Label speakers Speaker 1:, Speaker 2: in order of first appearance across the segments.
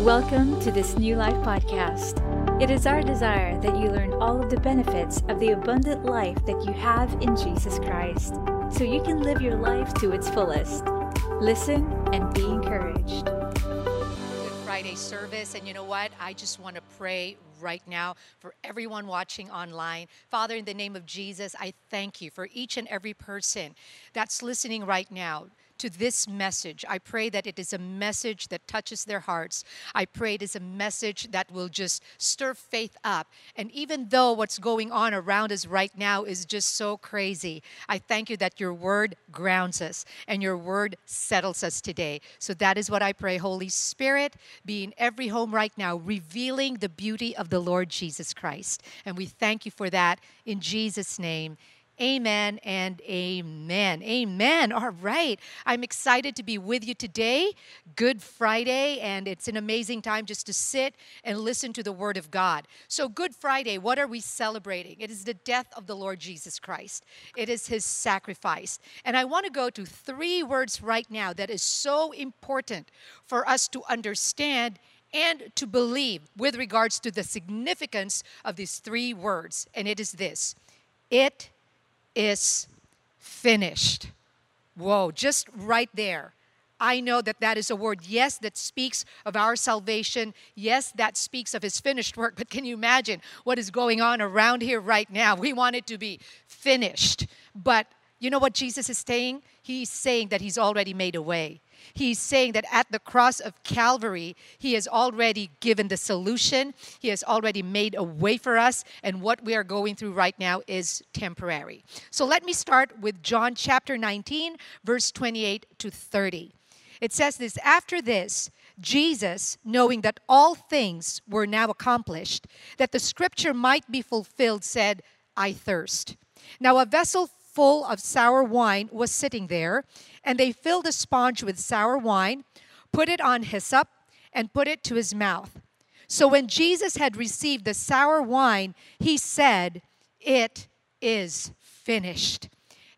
Speaker 1: Welcome to this New Life podcast. It is our desire that you learn all of the benefits of the abundant life that you have in Jesus Christ so you can live your life to its fullest. Listen and be encouraged.
Speaker 2: Good Friday service. And you know what? I just want to pray right now for everyone watching online. Father, in the name of Jesus, I thank you for each and every person that's listening right now to this message. I pray that it is a message that touches their hearts. I pray it is a message that will just stir faith up. And even though what's going on around us right now is just so crazy, I thank you that your word grounds us and your word settles us today. So that is what I pray. Holy Spirit, be in every home right now, revealing the beauty of the Lord Jesus Christ. And we thank you for that in Jesus' name. Amen and amen. Amen. All right. I'm excited to be with you today. Good Friday, and it's an amazing time just to sit and listen to the Word of God. So, Good Friday, what are we celebrating? It is the death of the Lord Jesus Christ, it is His sacrifice. And I want to go to three words right now that is so important for us to understand and to believe with regards to the significance of these three words. And it is this it is finished. Whoa, just right there. I know that that is a word, yes, that speaks of our salvation. Yes, that speaks of his finished work. But can you imagine what is going on around here right now? We want it to be finished. But you know what Jesus is saying? He's saying that he's already made a way. He's saying that at the cross of Calvary, He has already given the solution. He has already made a way for us, and what we are going through right now is temporary. So let me start with John chapter 19, verse 28 to 30. It says this After this, Jesus, knowing that all things were now accomplished, that the scripture might be fulfilled, said, I thirst. Now a vessel full of sour wine was sitting there, and they filled a sponge with sour wine, put it on hyssop, and put it to his mouth. So when Jesus had received the sour wine, he said, It is finished.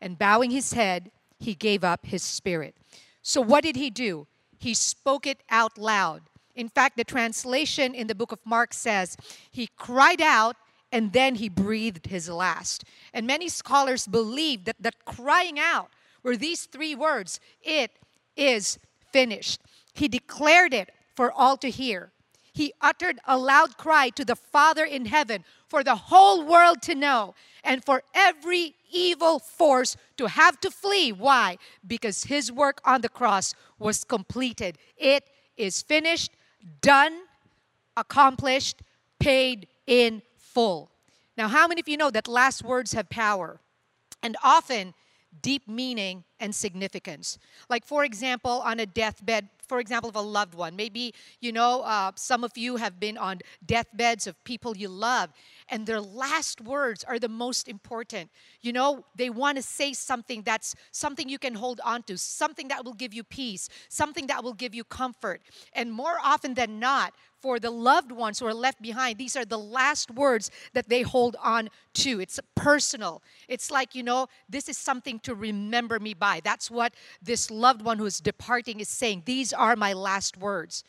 Speaker 2: And bowing his head, he gave up his spirit. So what did he do? He spoke it out loud. In fact, the translation in the book of Mark says, He cried out and then he breathed his last. And many scholars believe that that crying out were these three words It is finished. He declared it for all to hear. He uttered a loud cry to the Father in heaven for the whole world to know and for every evil force to have to flee. Why? Because his work on the cross was completed. It is finished, done, accomplished, paid in full. Now, how many of you know that last words have power? And often deep meaning and significance. Like, for example, on a deathbed, for example, of a loved one. Maybe, you know, uh, some of you have been on deathbeds of people you love, and their last words are the most important. You know, they want to say something that's something you can hold on to, something that will give you peace, something that will give you comfort. And more often than not, for the loved ones who are left behind, these are the last words that they hold on to. It's personal. It's like, you know, this is something to remember me by. That's what this loved one who is departing is saying. These are my last words.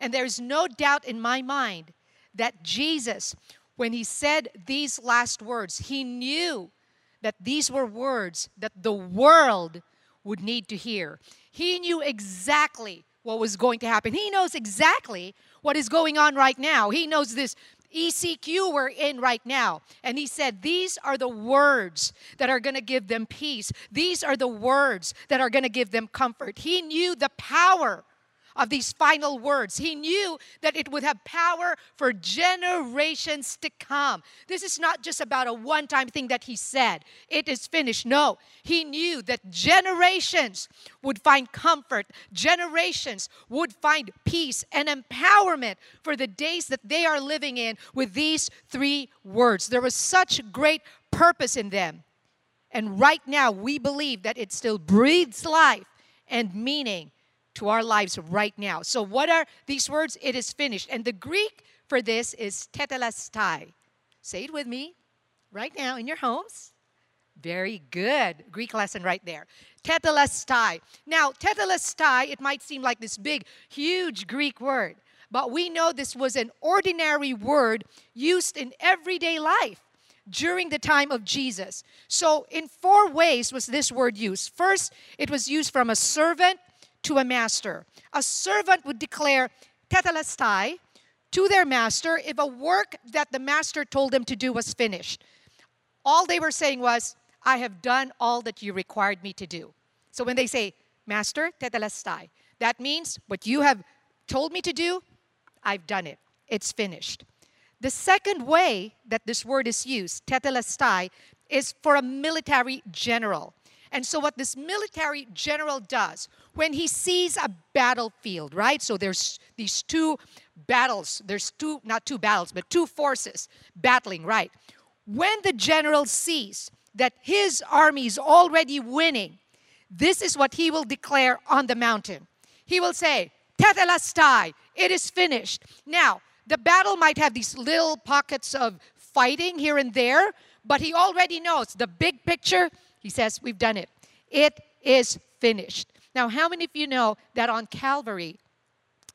Speaker 2: And there's no doubt in my mind that Jesus, when he said these last words, he knew that these were words that the world would need to hear. He knew exactly what was going to happen. He knows exactly what is going on right now. He knows this ECQ we're in right now. And he said, These are the words that are going to give them peace. These are the words that are going to give them comfort. He knew the power of these final words. He knew that it would have power for generations to come. This is not just about a one time thing that he said, it is finished. No, he knew that generations would find comfort, generations would find peace and empowerment for the days that they are living in with these three words. There was such great purpose in them. And right now, we believe that it still breathes life and meaning to our lives right now. So, what are these words? It is finished. And the Greek for this is tetelestai. Say it with me right now in your homes. Very good. Greek lesson right there. Tetelestai. Now, tetelestai, it might seem like this big, huge Greek word. But we know this was an ordinary word used in everyday life during the time of Jesus. So, in four ways was this word used. First, it was used from a servant to a master. A servant would declare tetelestai to their master if a work that the master told them to do was finished. All they were saying was, I have done all that you required me to do. So when they say, Master, tetelestai, that means what you have told me to do, I've done it. It's finished. The second way that this word is used, tetelestai, is for a military general. And so, what this military general does when he sees a battlefield, right? So, there's these two battles, there's two, not two battles, but two forces battling, right? When the general sees that his army is already winning, this is what he will declare on the mountain. He will say, Tetelestai, it is finished. Now, the battle might have these little pockets of fighting here and there, but he already knows the big picture. He says, We've done it. It is finished. Now, how many of you know that on Calvary,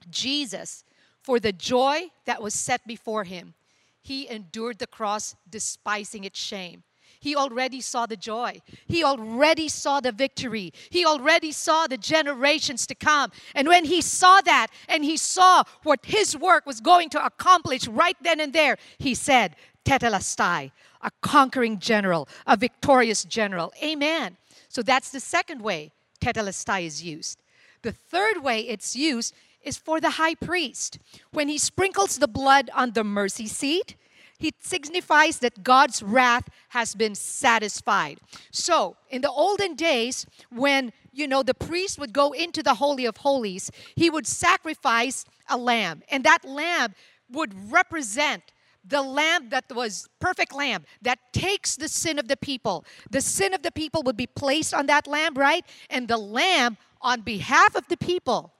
Speaker 2: Jesus, for the joy that was set before him, he endured the cross, despising its shame. He already saw the joy. He already saw the victory. He already saw the generations to come. And when he saw that and he saw what his work was going to accomplish right then and there, he said, Tetelestai, a conquering general, a victorious general. Amen. So that's the second way Tetelestai is used. The third way it's used is for the high priest. When he sprinkles the blood on the mercy seat, he signifies that God's wrath has been satisfied. So, in the olden days, when you know the priest would go into the Holy of Holies, he would sacrifice a lamb, and that lamb would represent the lamb that was perfect lamb that takes the sin of the people. The sin of the people would be placed on that lamb, right? And the lamb, on behalf of the people,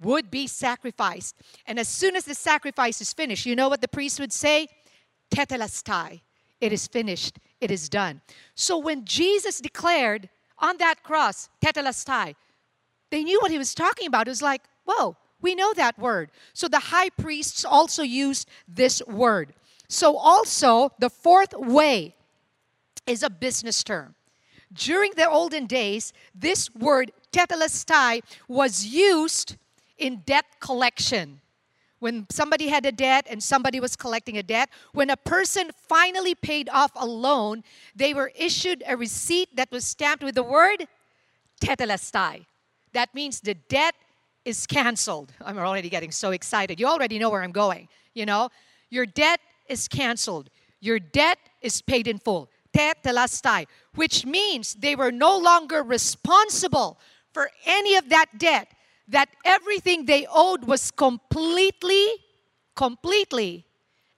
Speaker 2: would be sacrificed. And as soon as the sacrifice is finished, you know what the priest would say? Tetelestai. It is finished. It is done. So when Jesus declared on that cross, Tetelestai, they knew what he was talking about. It was like, whoa, we know that word. So the high priests also used this word. So also, the fourth way is a business term. During the olden days, this word tetelestai was used in debt collection when somebody had a debt and somebody was collecting a debt, when a person finally paid off a loan, they were issued a receipt that was stamped with the word tetelestai. That means the debt is canceled. I'm already getting so excited. You already know where I'm going. You know, your debt is canceled. Your debt is paid in full. Tetelestai, which means they were no longer responsible for any of that debt that everything they owed was completely, completely,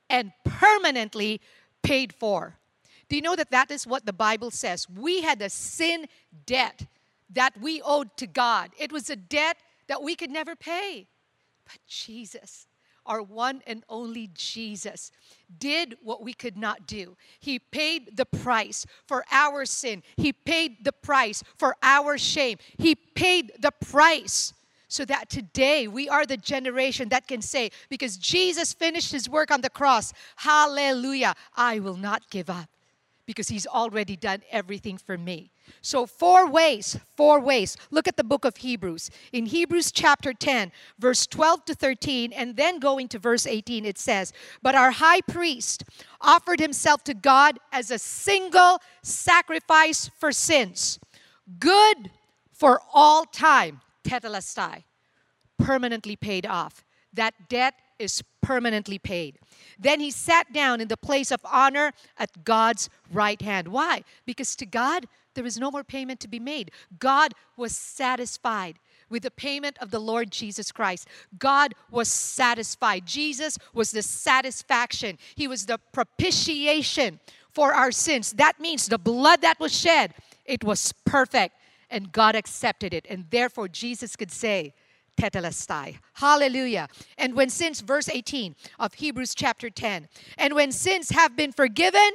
Speaker 2: and permanently paid for. Do you know that that is what the Bible says? We had a sin debt that we owed to God. It was a debt that we could never pay. But Jesus, our one and only Jesus, did what we could not do. He paid the price for our sin, He paid the price for our shame, He paid the price so that today we are the generation that can say, because Jesus finished his work on the cross, hallelujah, I will not give up because he's already done everything for me. So, four ways, four ways. Look at the book of Hebrews. In Hebrews chapter 10, verse 12 to 13, and then going to verse 18, it says, But our high priest offered himself to God as a single sacrifice for sins, good for all time tetelestai, permanently paid off. That debt is permanently paid. Then he sat down in the place of honor at God's right hand. Why? Because to God, there is no more payment to be made. God was satisfied with the payment of the Lord Jesus Christ. God was satisfied. Jesus was the satisfaction, He was the propitiation for our sins. That means the blood that was shed, it was perfect and God accepted it. And therefore, Jesus could say, tetelestai. Hallelujah. And when sins, verse 18 of Hebrews chapter 10, and when sins have been forgiven,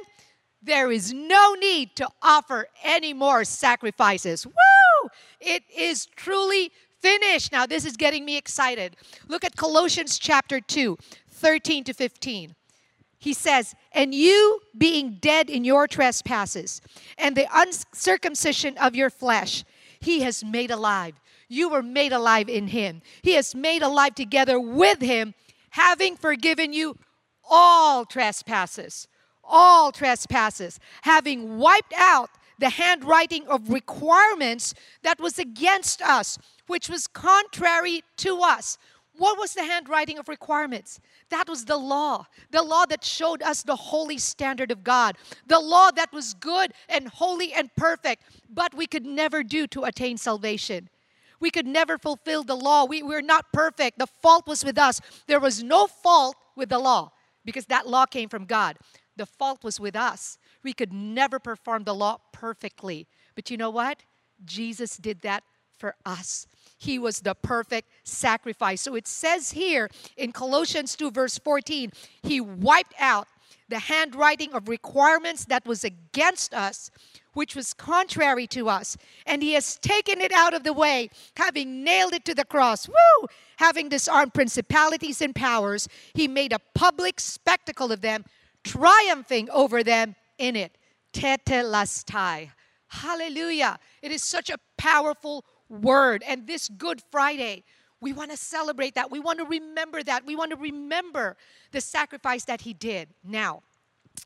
Speaker 2: there is no need to offer any more sacrifices. Woo! It is truly finished. Now, this is getting me excited. Look at Colossians chapter 2, 13 to 15. He says, And you being dead in your trespasses and the uncircumcision of your flesh, he has made alive. You were made alive in him. He has made alive together with him, having forgiven you all trespasses, all trespasses, having wiped out the handwriting of requirements that was against us, which was contrary to us. What was the handwriting of requirements? That was the law. The law that showed us the holy standard of God. The law that was good and holy and perfect, but we could never do to attain salvation. We could never fulfill the law. We were not perfect. The fault was with us. There was no fault with the law because that law came from God. The fault was with us. We could never perform the law perfectly. But you know what? Jesus did that for us. He was the perfect sacrifice. So it says here in Colossians 2, verse 14, He wiped out the handwriting of requirements that was against us, which was contrary to us. And He has taken it out of the way, having nailed it to the cross. Woo! Having disarmed principalities and powers, He made a public spectacle of them, triumphing over them in it. Tetelestai. Hallelujah. It is such a powerful word. And this Good Friday, we want to celebrate that. We want to remember that. We want to remember the sacrifice that he did. Now,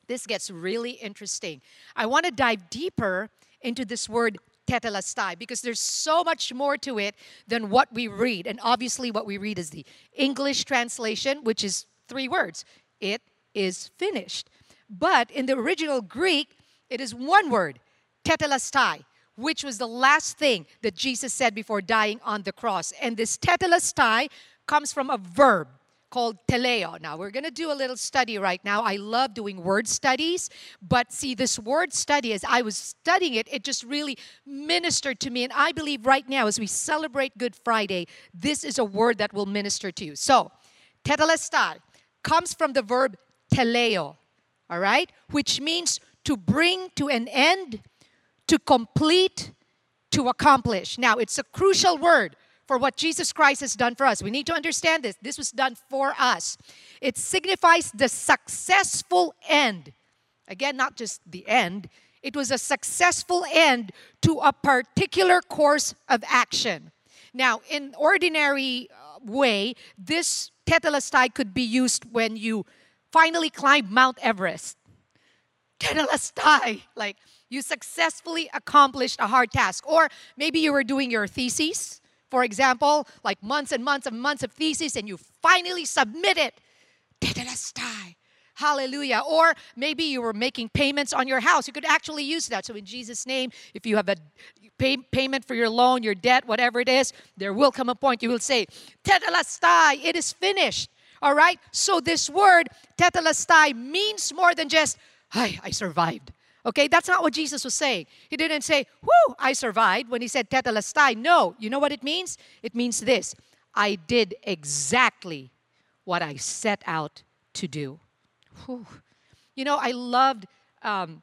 Speaker 2: this gets really interesting. I want to dive deeper into this word tetelestai because there's so much more to it than what we read. And obviously, what we read is the English translation, which is three words it is finished. But in the original Greek, it is one word, tetelestai which was the last thing that Jesus said before dying on the cross. And this tetelestai comes from a verb called teleo. Now, we're going to do a little study right now. I love doing word studies, but see, this word study, as I was studying it, it just really ministered to me. And I believe right now, as we celebrate Good Friday, this is a word that will minister to you. So, tetelestai comes from the verb teleo, all right, which means to bring to an end to complete, to accomplish. Now, it's a crucial word for what Jesus Christ has done for us. We need to understand this. This was done for us. It signifies the successful end. Again, not just the end, it was a successful end to a particular course of action. Now, in ordinary uh, way, this tetelestai could be used when you finally climb Mount Everest. Tetelestai, like you successfully accomplished a hard task. Or maybe you were doing your thesis, for example, like months and months and months of thesis, and you finally submit it. Tetelestai. Hallelujah. Or maybe you were making payments on your house. You could actually use that. So, in Jesus' name, if you have a pay, payment for your loan, your debt, whatever it is, there will come a point you will say, Tetelestai, it is finished. All right? So, this word, Tetelestai, means more than just, I, I survived. Okay, that's not what Jesus was saying. He didn't say, Whoo, I survived when he said tetelestai. No, you know what it means? It means this I did exactly what I set out to do. Whew. You know, I loved um,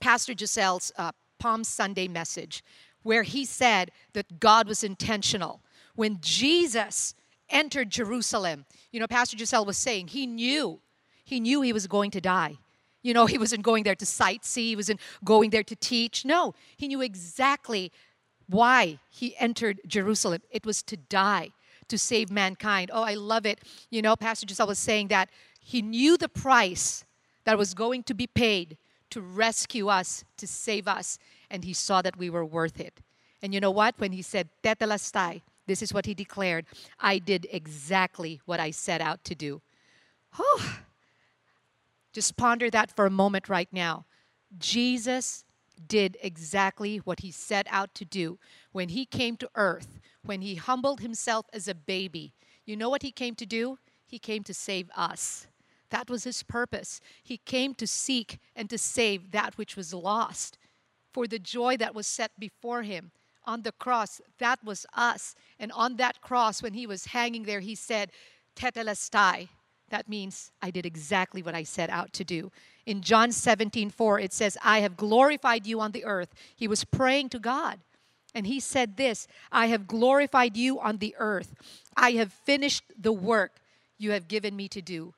Speaker 2: Pastor Giselle's uh, Palm Sunday message where he said that God was intentional. When Jesus entered Jerusalem, you know, Pastor Giselle was saying he knew, he knew he was going to die. You know, he wasn't going there to sightsee, he wasn't going there to teach. No, he knew exactly why he entered Jerusalem. It was to die, to save mankind. Oh, I love it. You know, Pastor Giselle was saying that he knew the price that was going to be paid to rescue us, to save us, and he saw that we were worth it. And you know what? When he said, Tetelestai, this is what he declared I did exactly what I set out to do. Oh, just ponder that for a moment right now. Jesus did exactly what he set out to do when he came to earth, when he humbled himself as a baby. You know what he came to do? He came to save us. That was his purpose. He came to seek and to save that which was lost. For the joy that was set before him on the cross, that was us. And on that cross, when he was hanging there, he said, Tetelestai, that means I did exactly what I set out to do. In John 17, 4, it says, I have glorified you on the earth. He was praying to God. And he said this I have glorified you on the earth. I have finished the work you have given me to do.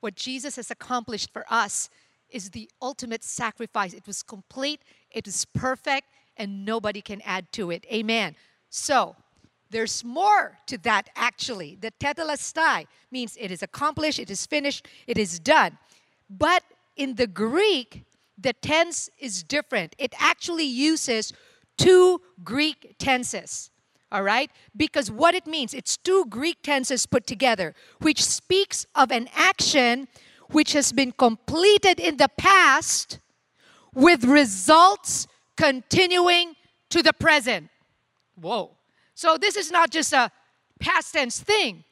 Speaker 2: What Jesus has accomplished for us is the ultimate sacrifice. It was complete, it was perfect, and nobody can add to it. Amen. So, there's more to that actually. The tetelestai means it is accomplished, it is finished, it is done. But in the Greek, the tense is different. It actually uses two Greek tenses. All right? Because what it means, it's two Greek tenses put together, which speaks of an action which has been completed in the past with results continuing to the present. Whoa. So this is not just a past tense thing.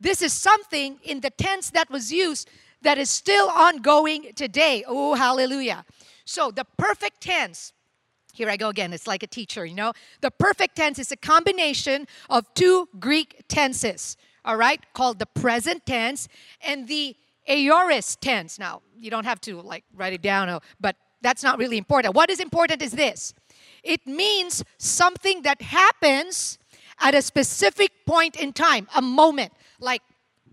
Speaker 2: This is something in the tense that was used that is still ongoing today. Oh, hallelujah. So the perfect tense, here I go again, it's like a teacher, you know? The perfect tense is a combination of two Greek tenses, all right, called the present tense and the aorist tense. Now, you don't have to like write it down, but that's not really important. What is important is this it means something that happens at a specific point in time, a moment. Like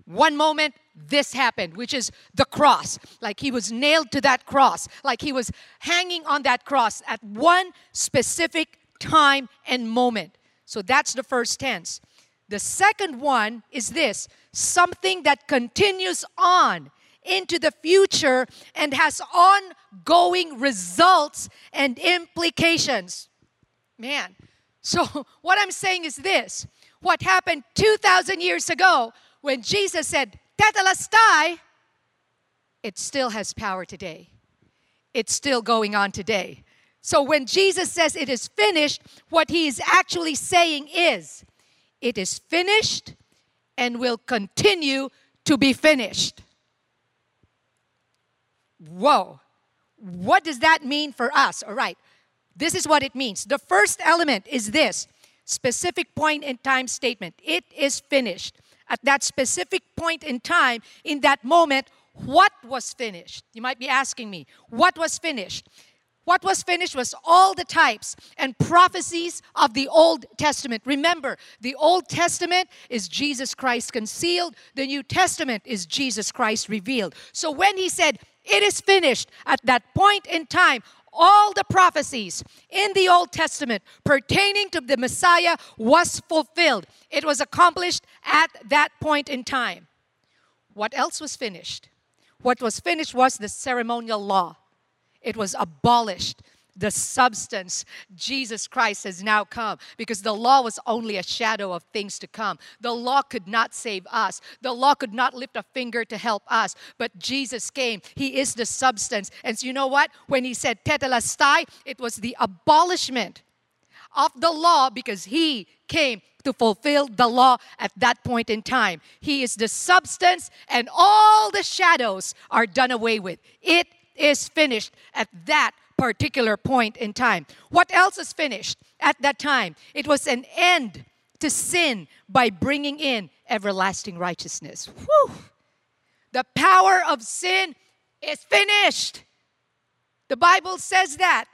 Speaker 2: one moment, this happened, which is the cross. Like he was nailed to that cross, like he was hanging on that cross at one specific time and moment. So that's the first tense. The second one is this something that continues on into the future and has ongoing results and implications. Man, so what I'm saying is this what happened 2,000 years ago when Jesus said, Tetelestai, it still has power today. It's still going on today. So when Jesus says it is finished, what he is actually saying is, it is finished and will continue to be finished. Whoa. What does that mean for us? All right. This is what it means. The first element is this specific point in time statement. It is finished. At that specific point in time, in that moment, what was finished? You might be asking me, what was finished? What was finished was all the types and prophecies of the Old Testament. Remember, the Old Testament is Jesus Christ concealed, the New Testament is Jesus Christ revealed. So when he said, It is finished, at that point in time, all the prophecies in the Old Testament pertaining to the Messiah was fulfilled. It was accomplished at that point in time. What else was finished? What was finished was the ceremonial law. It was abolished the substance, Jesus Christ has now come because the law was only a shadow of things to come. The law could not save us, the law could not lift a finger to help us, but Jesus came. He is the substance. And so you know what? When he said tetelestai, it was the abolishment of the law because he came to fulfill the law at that point in time. He is the substance, and all the shadows are done away with. It is finished at that particular point in time. What else is finished at that time? It was an end to sin by bringing in everlasting righteousness. Whew. The power of sin is finished. The Bible says that.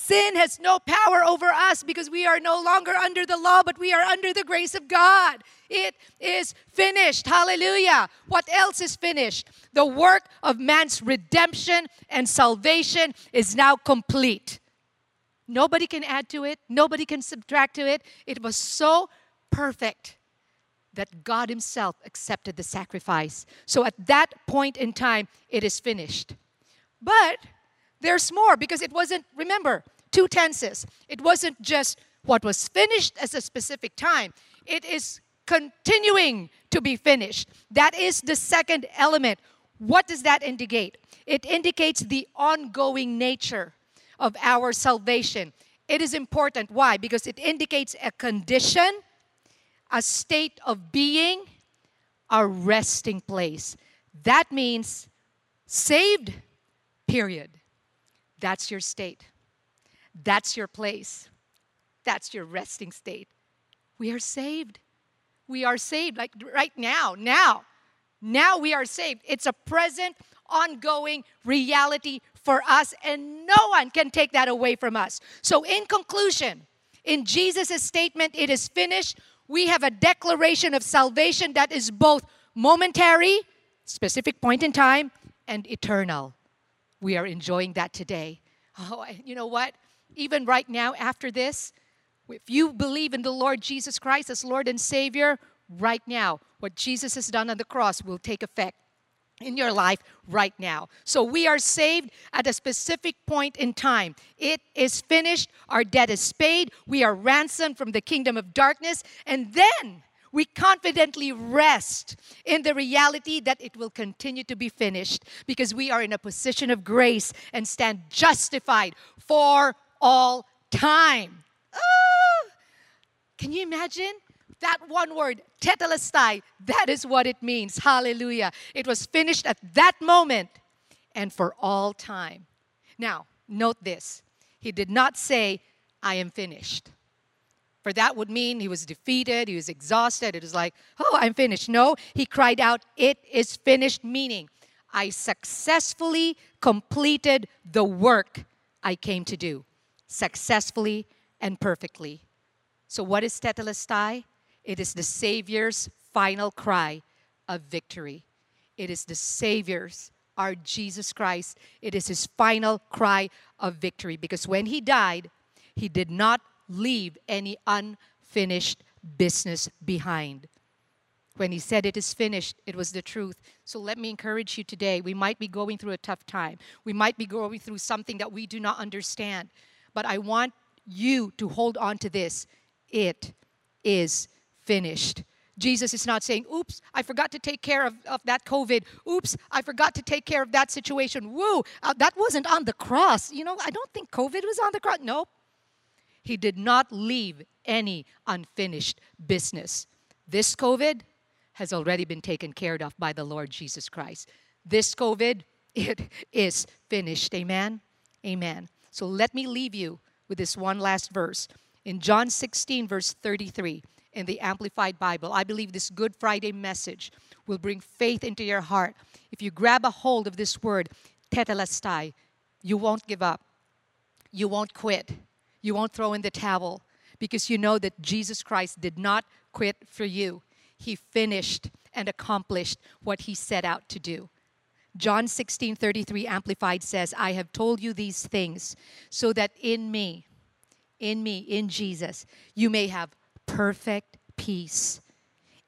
Speaker 2: Sin has no power over us because we are no longer under the law, but we are under the grace of God. It is finished. Hallelujah. What else is finished? The work of man's redemption and salvation is now complete. Nobody can add to it, nobody can subtract to it. It was so perfect that God Himself accepted the sacrifice. So at that point in time, it is finished. But there's more because it wasn't, remember, two tenses. It wasn't just what was finished at a specific time, it is continuing to be finished. That is the second element. What does that indicate? It indicates the ongoing nature of our salvation. It is important. Why? Because it indicates a condition, a state of being, a resting place. That means saved, period. That's your state. That's your place. That's your resting state. We are saved. We are saved, like right now, now. Now we are saved. It's a present, ongoing reality for us, and no one can take that away from us. So, in conclusion, In Jesus' statement, it is finished, we have a declaration of salvation that is both momentary, specific point in time, and eternal. We are enjoying that today. Oh, you know what? Even right now, after this, if you believe in the Lord Jesus Christ as Lord and Savior, right now, what Jesus has done on the cross will take effect in your life right now. So we are saved at a specific point in time. It is finished. Our debt is paid. We are ransomed from the kingdom of darkness. And then we confidently rest in the reality that it will continue to be finished because we are in a position of grace and stand justified for all time. Ah! Can you imagine? That one word, tetelestai, that is what it means. Hallelujah. It was finished at that moment and for all time. Now, note this. He did not say, I am finished. For that would mean he was defeated, he was exhausted. It was like, oh, I'm finished. No, he cried out, It is finished, meaning, I successfully completed the work I came to do, successfully and perfectly. So, what is tetelestai? It is the Savior's final cry of victory. It is the Savior's, our Jesus Christ, it is his final cry of victory because when he died, he did not leave any unfinished business behind. When he said it is finished, it was the truth. So let me encourage you today. We might be going through a tough time. We might be going through something that we do not understand. But I want you to hold on to this. It is finished. Jesus is not saying, oops, I forgot to take care of, of that COVID. Oops, I forgot to take care of that situation. Woo, uh, that wasn't on the cross. You know, I don't think COVID was on the cross. Nope. He did not leave any unfinished business. This COVID has already been taken care of by the Lord Jesus Christ. This COVID, it is finished. Amen? Amen. So let me leave you with this one last verse. In John 16, verse 33, in the Amplified Bible. I believe this Good Friday message will bring faith into your heart. If you grab a hold of this word, tetelestai, you won't give up. You won't quit. You won't throw in the towel because you know that Jesus Christ did not quit for you. He finished and accomplished what he set out to do. John 16 33 Amplified says, I have told you these things so that in me, in me, in Jesus, you may have perfect peace.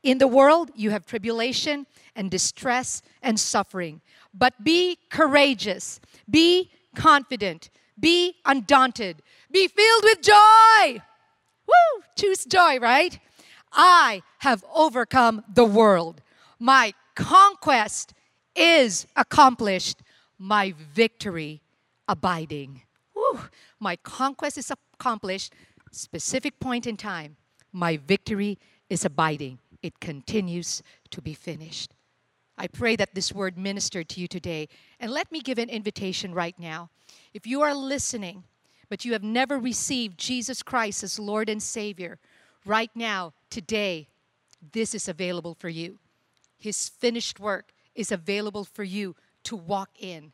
Speaker 2: In the world, you have tribulation and distress and suffering. But be courageous, be confident, be undaunted, be filled with joy. Woo! Choose joy, right? I have overcome the world. My conquest is accomplished, my victory abiding. Woo! My conquest is accomplished, specific point in time. My victory is abiding, it continues to be finished. I pray that this word ministered to you today. And let me give an invitation right now. If you are listening, but you have never received Jesus Christ as Lord and Savior, right now, today, this is available for you. His finished work is available for you to walk in.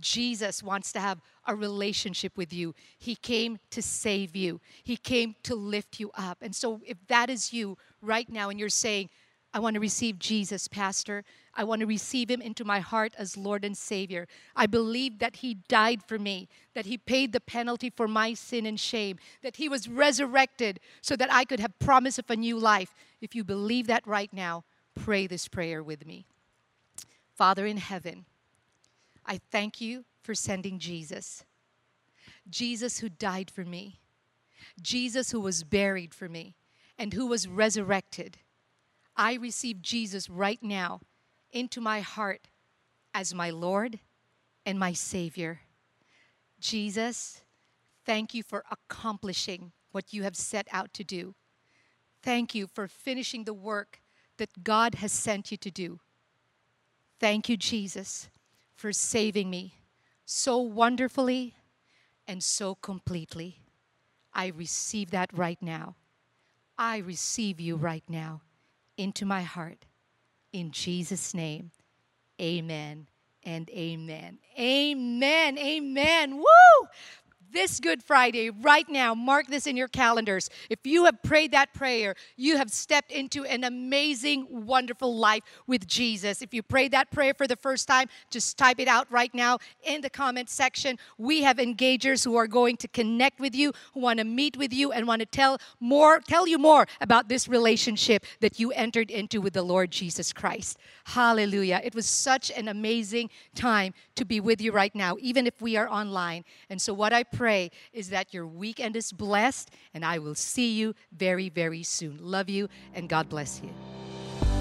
Speaker 2: Jesus wants to have a relationship with you. He came to save you, He came to lift you up. And so, if that is you right now and you're saying, I want to receive Jesus, Pastor. I want to receive him into my heart as Lord and Savior. I believe that he died for me, that he paid the penalty for my sin and shame, that he was resurrected so that I could have promise of a new life. If you believe that right now, pray this prayer with me. Father in heaven, I thank you for sending Jesus. Jesus who died for me. Jesus who was buried for me and who was resurrected. I receive Jesus right now into my heart as my Lord and my Savior. Jesus, thank you for accomplishing what you have set out to do. Thank you for finishing the work that God has sent you to do. Thank you, Jesus, for saving me so wonderfully and so completely. I receive that right now. I receive you right now into my heart. In Jesus' name, amen and amen. Amen. Amen. Woo! This Good Friday, right now, mark this in your calendars. If you have prayed that prayer, you have stepped into an amazing, wonderful life with Jesus. If you prayed that prayer for the first time, just type it out right now in the comment section. We have engagers who are going to connect with you, who want to meet with you, and want to tell more, tell you more about this relationship that you entered into with the Lord Jesus Christ. Hallelujah. It was such an amazing time to be with you right now, even if we are online. And so, what I pray is that your weekend is blessed, and I will see you very, very soon. Love you, and God bless you.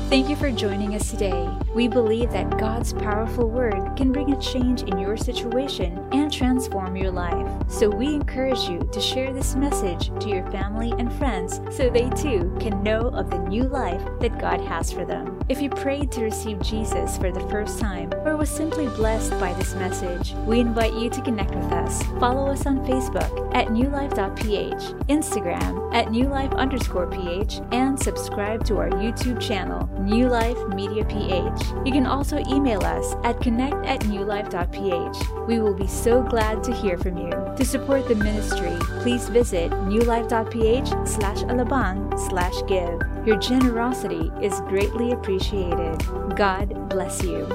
Speaker 1: Thank you for joining us today. We believe that God's powerful word can bring a change in your situation and transform your life. So we encourage you to share this message to your family and friends so they too can know of the new life that God has for them. If you prayed to receive Jesus for the first time or was simply blessed by this message, we invite you to connect with us. Follow us on Facebook at newlife.ph, Instagram at newlife underscore ph, and subscribe to our YouTube channel New Life Media PH. You can also email us at connect at newlife.ph. We will be so glad to hear from you. To support the ministry, please visit newlife.ph slash alabang slash give. Your generosity is greatly appreciated. God bless you.